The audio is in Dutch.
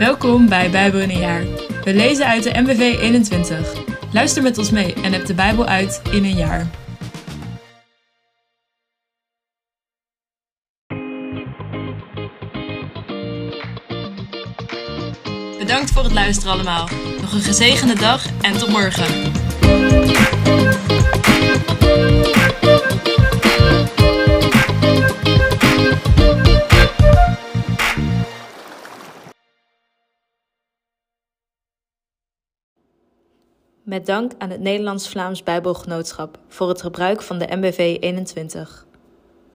Welkom bij Bijbel in een jaar. We lezen uit de MBV 21. Luister met ons mee en heb de Bijbel uit in een jaar. Bedankt voor het luisteren allemaal. Nog een gezegende dag en tot morgen. Met dank aan het Nederlands-Vlaams Bijbelgenootschap voor het gebruik van de MBV 21.